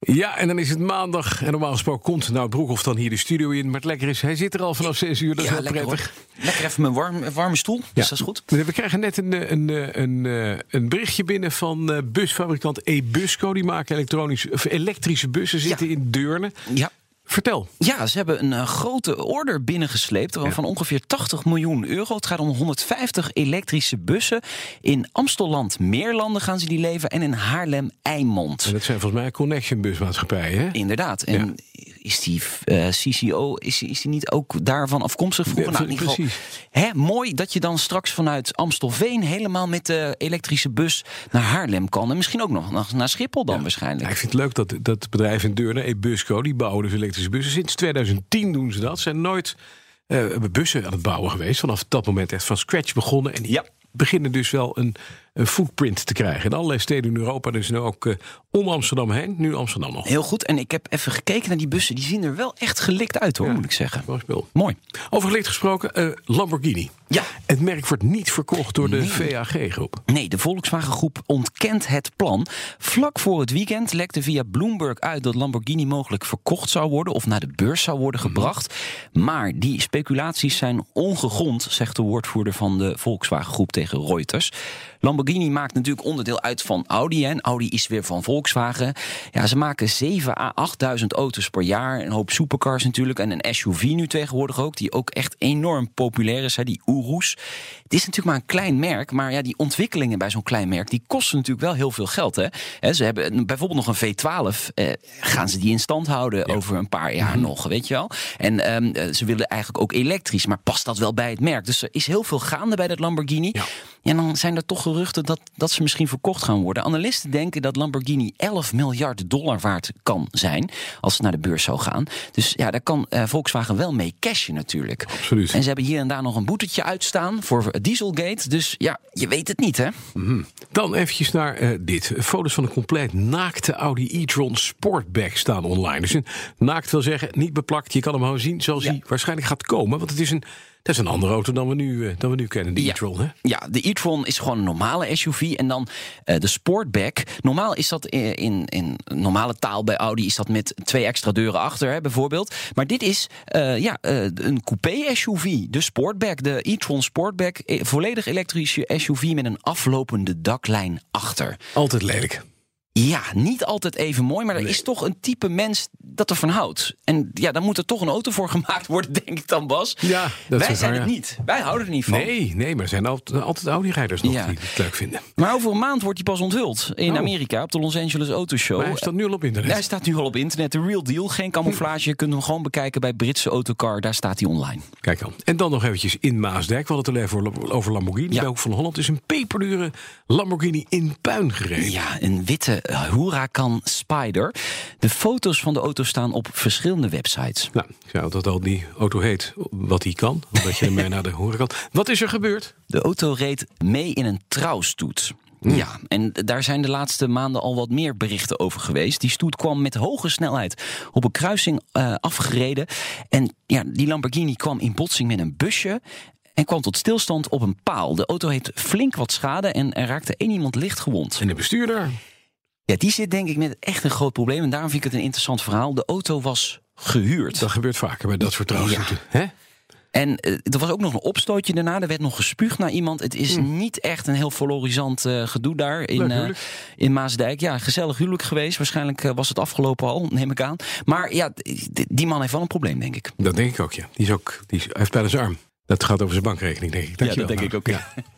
Ja, en dan is het maandag. En normaal gesproken komt nou Broekhoff dan hier de studio in. Maar het lekker is, hij zit er al vanaf 6 uur. Dat is Ja, wel lekker, prettig. hoor. Lekker even mijn warm, warme stoel, dus dat is goed. We krijgen net een, een, een, een, eh, een berichtje binnen van eh, busfabrikant eBusco. Die maken elektronische, of elektrische bussen, zitten in Deurne. Ja. Vertel. Ja, ze hebben een eh, grote order binnengesleept van ongeveer 80 miljoen euro. Het gaat om 150 elektrische bussen. In Amstelland Meerlanden gaan ze die leveren en in Haarlem Eimond. En dat zijn volgens mij Connection busmaatschappijen, hè? Inderdaad. En is die eh, CCO, is, is die niet ook daarvan afkomstig vroeger? Ja, Nou, precies. hè, mooi dat je dan straks vanuit Amstelveen helemaal met de elektrische bus naar Haarlem kan. En misschien ook nog naar- naar Schiphol dan waarschijnlijk. Ja, ik vind het leuk dat dat bedrijf in Deurne, eBusco, die bouwen dus elektrische bussen. Sinds 2010 doen ze dat. Ze zijn nooit eh, bussen aan het bouwen geweest. Vanaf dat moment echt van scratch begonnen. En die Ja. beginnen dus wel een, een footprint te krijgen. In allerlei steden in Europa. Dus nu ook eh, om Amsterdam heen. Nu Amsterdam nog. Heel goed. En ik heb even gekeken naar die bussen. Die zien er wel echt gelikt uit hoor, Ja. moet ik zeggen. Mooi. Over gelikt gesproken, eh, Lamborghini. Ja. Het merk wordt niet verkocht door de VAG-groep. Nee, de Volkswagen Groep ontkent het plan. Vlak voor het weekend lekte via Bloomberg uit dat Lamborghini mogelijk verkocht zou worden of naar de beurs zou worden gebracht. Maar die speculaties zijn ongegrond, zegt de woordvoerder van de Volkswagen Groep tegen Reuters. Lamborghini maakt natuurlijk onderdeel uit van Audi hè, en Audi is weer van Volkswagen. Ja, ze maken 7 à 8.000 auto's per jaar, een hoop supercars natuurlijk en een SUV nu tegenwoordig ook, die ook echt enorm populair is, hè, die Urus. Het is natuurlijk maar een klein merk, maar ja, die ontwikkelingen bij zo'n klein merk, die kosten natuurlijk wel heel veel geld. Hè? Hè, ze hebben bijvoorbeeld nog een V12, eh, gaan ze die in stand houden over een paar jaar nog, weet je wel? En ehm, eh, ze willen eigenlijk ook elektrisch, maar past dat wel bij het merk? Dus er is heel veel gaande bij dat Lamborghini. Ja. Ja, dan zijn er toch geruchten dat, dat ze misschien verkocht gaan worden. Analisten denken dat Lamborghini 11 miljard dollar waard kan zijn als het naar de beurs zou gaan. Dus ja, daar kan eh, Volkswagen wel mee cashen natuurlijk. Absoluut. En ze hebben hier en daar nog een boetetje uitstaan voor Dieselgate. Dus ja, je weet het niet, hè? Dan eventjes naar eh, dit. Foto's van een compleet naakte Audi e-tron Sportback staan online. Dus een naakt wil zeggen, niet beplakt. Je kan hem gewoon zien zoals Ja. hij waarschijnlijk gaat komen. Want het is een, dat is een andere auto dan we nu, eh, dan we nu kennen, de e-tron. Hè? Ja, de e-tron is gewoon een normale SUV. En dan eh, de Sportback. Normaal is dat in, in, in normale taal bij Audi... is dat met twee extra deuren achter, hè, bijvoorbeeld. Maar dit is eh, ja, eh, een coupé-SUV. De Sportback, de e-tron Sportback. eh, Volledig elektrische SUV met een aflopende daklijn achter. Altijd lelijk. Ja, niet altijd even mooi, maar er is toch een type mens dat ervan houdt. En ja, dan moet er toch een auto voor gemaakt worden, denk ik dan, Bas. Ja, dat Wij zijn waar, het ja. niet. Wij houden er niet van. Nee, nee, maar er zijn altijd, altijd Audi-rijders nog Ja. die het leuk vinden. Maar over een maand wordt hij pas onthuld in Oh. Amerika op de Los Angeles Auto Show. Maar hij staat nu al op internet. Hij staat nu al op internet. De real deal, geen camouflage. Je kunt hem gewoon bekijken bij Britse Autocar. Daar staat hij online. Kijk dan. En dan nog eventjes in Maasdijk. We hadden het al even over Lamborghini. Ja. Bij Hoek van Holland is een peperdure Lamborghini in puin gereden. Ja, een witte Huracan Spider. De foto's van de auto staan op verschillende websites. Nou, zei altijd al, die auto heet wat hij kan. Omdat je ermee naar de horen kan. Wat is er gebeurd? De auto reed mee in een trouwstoet. Hmm. Ja, en daar zijn de laatste maanden al wat meer berichten over geweest. Die stoet kwam met hoge snelheid op een kruising eh, afgereden. En ja, die Lamborghini kwam in botsing met een busje. En kwam tot stilstand op een paal. De auto heeft flink wat schade en er raakte één iemand licht gewond. En de bestuurder? Ja, die zit denk ik met echt een groot probleem. En daarom vind ik het een interessant verhaal. De auto was gehuurd. Dat gebeurt vaker bij dat soort trouwstoeten. Hè? En eh, er was ook nog een opstootje daarna. Er werd nog gespuugd naar iemand. Het is niet echt een heel valorisant eh, gedoe daar in, Hmm. Eh, in Maasdijk. Ja, gezellig huwelijk geweest. Waarschijnlijk was het afgelopen al, neem ik aan. Maar ja, die man heeft wel een probleem, denk ik. Dat denk ik ook, ja. Die, is ook, die is, hij heeft bijna zijn arm. Dat gaat over zijn bankrekening, denk ik. Dankjewel. denk ik ook, Ja.